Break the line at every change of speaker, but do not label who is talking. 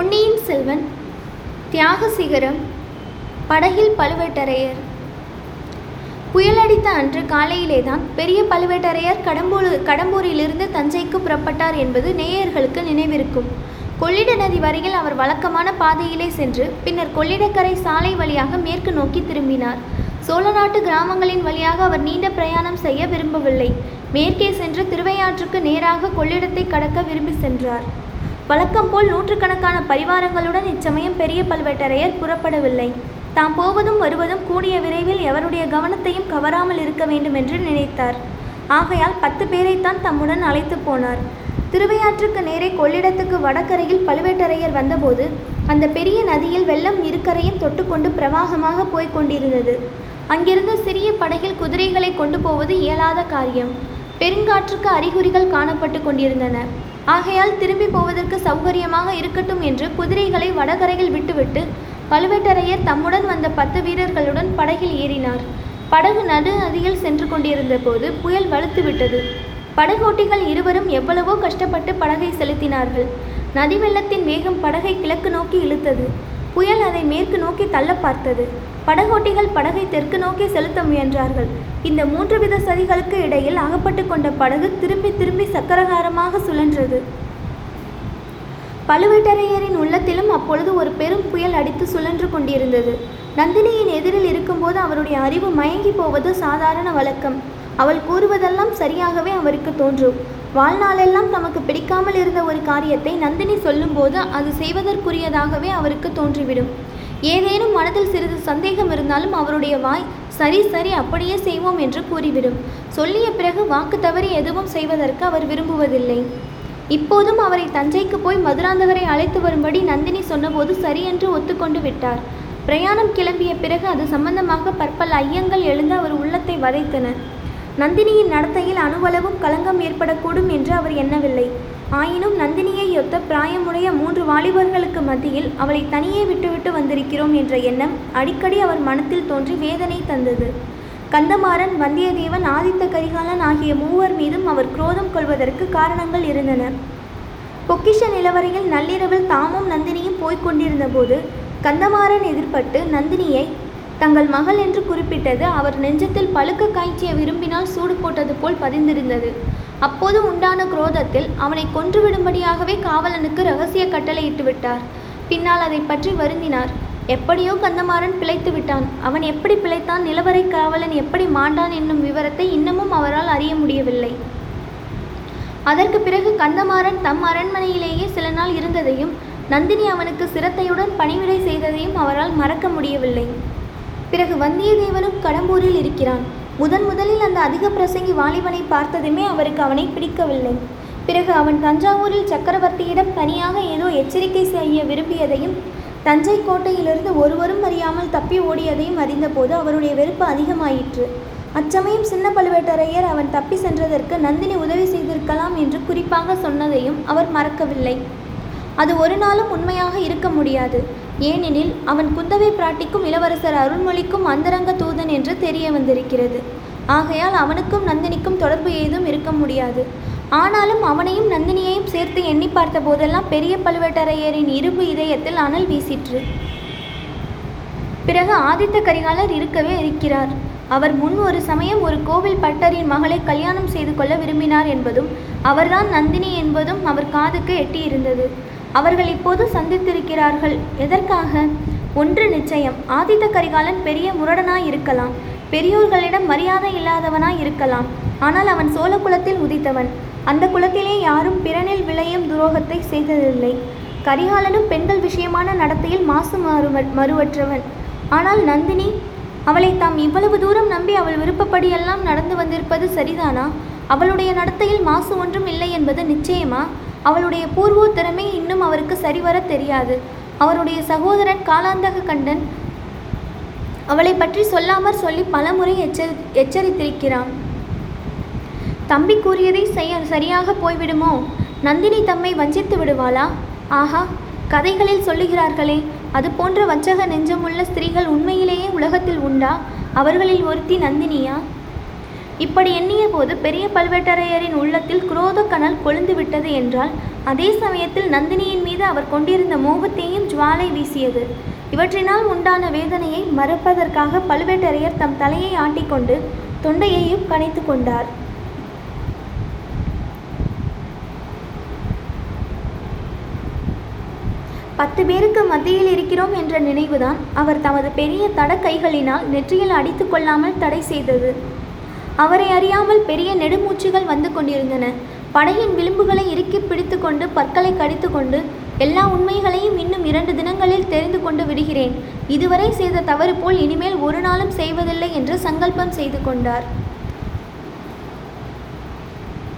பொன்னியின் செல்வன் தியாக சிகரம் படகில் பழுவேட்டரையர். புயலடித்த அன்று காலையிலேதான் பெரிய பழுவேட்டரையர் கடம்பூர் கடம்பூரிலிருந்து தஞ்சைக்கு புறப்பட்டார் என்பது நேயர்களுக்கு நினைவிருக்கும். கொள்ளிட நதி வரையில் அவர் வழக்கமான பாதையிலே சென்று பின்னர் கொள்ளிடக்கரை சாலை வழியாக மேற்கு நோக்கி திரும்பினார். சோழ நாட்டு கிராமங்களின் வழியாக அவர் நீண்ட பிரயாணம் செய்ய விரும்பவில்லை. மேற்கே சென்று திருவையாற்றுக்கு நேராக கொள்ளிடத்தை கடக்க விரும்பி சென்றார். வழக்கம் போல் நூற்றுக்கணக்கான பரிவாரங்களுடன் இச்சமயம் பெரிய பழுவேட்டரையர் புறப்படவில்லை. தாம் போவதும் வருவதும் கூடிய விரைவில் எவருடைய கவனத்தையும் கவராமல் இருக்க வேண்டும் என்று நினைத்தார். ஆகையால் பத்து பேரைத்தான் தம்முடன் அழைத்து போனார். திருவையாற்றுக்கு நேரே கொள்ளிடத்துக்கு வடகரையில் பழுவேட்டரையர் வந்தபோது அந்த பெரிய நதியில் வெள்ளம் இருக்கரையும் தொட்டுக்கொண்டு பிரவாகமாக போய்க் கொண்டிருந்தது. அங்கிருந்து சிறிய படகில் குதிரைகளை கொண்டு போவது இயலாத காரியம். பெருங்காற்றுக்கு அறிகுறிகள் காணப்பட்டு கொண்டிருந்தன. ஆகையால் திரும்பி போவதற்கு சௌகரியமாக இருக்கட்டும் என்று குதிரைகளை வடகரையில் விட்டுவிட்டு பழுவேட்டரையர் தம்முடன் வந்த பத்து வீரர்களுடன் படகில் ஏறினார். படகு நடு நதியில் சென்று கொண்டிருந்த போது புயல் வலுத்துவிட்டது படகோட்டிகள் இருவரும் எவ்வளவோ கஷ்டப்பட்டு படகை செலுத்தினார்கள். நதி வெள்ளத்தின் வேகம் படகை கிழக்கு நோக்கி இழுத்தது. புயல் அதை மேற்கு நோக்கி தள்ள பார்த்தது. படகோட்டிகள் படகை தெற்கு நோக்கி செலுத்த முயன்றார்கள். இந்த மூன்று வித சதிகளுக்கு இடையில் அகப்பட்டு கொண்ட படகு திரும்பி திரும்பி சக்கரகாரமாக சுழன்றது. பழுவேட்டரையரின் உள்ளத்திலும் அப்பொழுது ஒரு பெரும் புயல் அடித்து சுழன்று கொண்டிருந்தது. நந்தினியின் எதிரில் இருக்கும்போது அவருடைய அறிவு மயங்கி போவது சாதாரண வழக்கம். அவள் கூறுவதெல்லாம் சரியாகவே அவருக்கு தோன்றும். வாழ்நாளெல்லாம் தமக்கு பிடிக்காமல் இருந்த ஒரு காரியத்தை நந்தினி சொல்லும்போது அது செய்வதற்குரியதாகவே அவருக்கு தோன்றிவிடும். ஏதேனும் மனதில் சிறிது சந்தேகம் இருந்தாலும் அவருடைய வாய் சரி சரி அப்படியே செய்வோம் என்று கூறிவிடும். சொல்லிய பிறகு வாக்கு தவறி எதுவும் செய்வதற்கு அவர் விரும்புவதில்லை. இப்போதும் அவரை தஞ்சைக்கு போய் மதுராந்தகரை அழைத்து வரும்படி நந்தினி சொன்னபோது சரி என்று ஒத்துக்கொண்டு விட்டார். பிரயாணம் கிளம்பிய பிறகு அது சம்பந்தமாக பற்பல ஐயங்கள் எழுந்து அவர் உள்ளத்தை வதைத்தன. நந்தினியின் நடத்தையில் அணுவளவும் களங்கம் ஏற்படக்கூடும் என்று அவர் எண்ணவில்லை. ஆயினும் நந்தினியை ஒத்த பிராயமுடைய மூன்று வாலிபர்களுக்கு மத்தியில் அவளை தனியே விட்டுவிட்டு வந்திருக்கிறோம் என்ற எண்ணம் அடிக்கடி அவர் மனத்தில் தோன்றி வேதனை தந்தது. கந்தமாறன் வந்தியத்தேவன் ஆதித்த கரிகாலன் ஆகிய மூவர் மீதும் அவர் குரோதம் கொள்வதற்கு காரணங்கள் இருந்தன. பொக்கிஷ நிலவரையில் நள்ளிரவில் தாமும் நந்தினியும் போய்க் கொண்டிருந்தபோது கந்தமாறன் எதிர்பட்டு நந்தினியை தங்கள் மகள் என்று குறிப்பிட்டது அவர் நெஞ்சத்தில் பழுக்க காய்ச்சிய விரும்பினால் சூடு போட்டது போல் பதிந்திருந்தது. அப்போது உண்டான குரோதத்தில் அவனை கொன்றுவிடும்படியாகவே காவலனுக்கு ரகசிய கட்டளையிட்டு விட்டார். பின்னால் அதை பற்றி வருந்தினார். எப்படியோ கந்தமாறன் பிழைத்து விட்டான். அவன் எப்படி பிழைத்தான்? நிலவரை காவலன் எப்படி மாண்டான்? என்னும் விவரத்தை இன்னமும் அவரால் அறிய முடியவில்லை. அதற்கு பிறகு கந்தமாறன் தம் அரண்மனையிலேயே சில நாள் இருந்ததையும் நந்தினி அவனுக்கு சிரத்தையுடன் பணிவிடை செய்ததையும் அவரால் மறக்க முடியவில்லை. பிறகு வந்தியத்தேவனும் கடம்பூரில் இருக்கிறான். முதன் முதலில் அந்த அதிக பிரசங்கி வாலிபனை பார்த்ததுமே அவருக்கு அவனை பிடிக்கவில்லை. பிறகு அவன் தஞ்சாவூரில் சக்கரவர்த்தியிடம் தனியாக ஏதோ எச்சரிக்கை செய்ய விரும்பியதையும் தஞ்சை கோட்டையிலிருந்து ஒருவரும் அறியாமல் தப்பி ஓடியதையும் அறிந்தபோது அவருடைய வெறுப்பு அதிகமாயிற்று. அச்சமயம் சின்ன பழுவேட்டரையர் அவன் தப்பி சென்றதற்கு நந்தினி உதவி செய்திருக்கலாம் என்று குறிப்பாக சொன்னதையும் அவர் மறக்கவில்லை. அது ஒரு நாளும் உண்மையாக இருக்க முடியாது. ஏனெனில் அவன் குந்தவை பிராட்டிக்கும் இளவரசர் அருள்மொழிக்கும் அந்தரங்க தூதன் என்று தெரிய வந்திருக்கிறது. ஆகையால் அவனுக்கும் நந்தினிக்கும் தொடர்பு ஏதும் இருக்க முடியாது. ஆனாலும் அவனையும் நந்தினியையும் சேர்த்து எண்ணி பார்த்த போதெல்லாம் பெரிய பழுவேட்டரையரின் இரும்பு இதயத்தில் அனல் வீசிற்று. பிறகு ஆதித்த கரிகாலர் இருக்கவே இருக்கிறார். அவர் முன் ஒரு சமயம் ஒரு கோவில் பட்டரின் மகளை கல்யாணம் செய்து கொள்ள விரும்பினார் என்பதும் அவர்தான் நந்தினி என்பதும் அவர் காதுக்கு எட்டியிருந்தது. அவர்கள் இப்போது சந்தித்திருக்கிறார்கள். எதற்காக? ஒன்று நிச்சயம் ஆதித்த கரிகாலன் பெரிய முரடனாய் இருக்கலாம். பெரியோர்களிடம் மரியாதை இல்லாதவனாய் இருக்கலாம். ஆனால் அவன் சோழ குலத்தில் உதித்தவன். அந்த குலத்திலே யாரும் பிறனில் விளையும் துரோகத்தை செய்ததில்லை. கரிகாலனும் பெண்கள் விஷயமான நடத்தையில் மாசு மாறுவ மறுவற்றவன். ஆனால் நந்தினி அவளை தாம் இவ்வளவு தூரம் நம்பி அவள் விருப்பப்படியெல்லாம் நடந்து வந்திருப்பது சரிதானா? அவளுடைய நடத்தையில் மாசு ஒன்றும் இல்லை என்பது நிச்சயமா? அவளுடைய பூர்வோத்தரமே இன்னும் அவருக்கு சரிவர தெரியாது. அவருடைய சகோதரன் காலாந்தக கண்டன் அவளை பற்றி சொல்லாமற் சொல்லி பலமுறை எச்சரி எச்சரித்திருக்கிறான். தம்பி கூறியதை செய்ய சரியாக போய்விடுமோ? நந்தினி தம்மை வஞ்சித்து விடுவாளா? ஆஹா கதைகளில் சொல்லுகிறார்களே அது போன்ற வஞ்சக நெஞ்சமுள்ள ஸ்திரீகள் உண்மையிலேயே உலகத்தில் உண்டா? அவர்களில் ஒருத்தி நந்தினியா? இப்படி எண்ணிய போது பெரிய பழுவேட்டரையரின் உள்ளத்தில் குரோத கனல் கொழுந்து விட்டது என்றால் அதே சமயத்தில் நந்தினியின் மீது அவர் கொண்டிருந்த மோகத்தையும் ஜுவாலை வீசியது. இவற்றினால் உண்டான வேதனையை மறப்பதற்காக பழுவேட்டரையர் தம் தலையை ஆட்டிக்கொண்டு தொண்டையையும் கனைத்து கொண்டார். பத்து பேருக்கு மத்தியில் இருக்கிறோம் என்ற நினைவுதான் அவர் தமது பெரிய தட கைகளினால் நெற்றியில் அடித்து கொள்ளாமல் தடை செய்தது. அவரை அறியாமல் பெரிய நெடுமூச்சுகள் வந்து கொண்டிருந்தன. படையின் விளிம்புகளை இறுக்கி பிடித்து கொண்டு பற்களை கடித்து கொண்டு எல்லா உண்மைகளையும் இன்னும் இரண்டு தினங்களில் தெரிந்து கொண்டு விடுகிறேன். இதுவரை செய்த தவறு போல் இனிமேல் ஒரு நாளும் செய்வதில்லை என்று சங்கல்பம் செய்து கொண்டார்.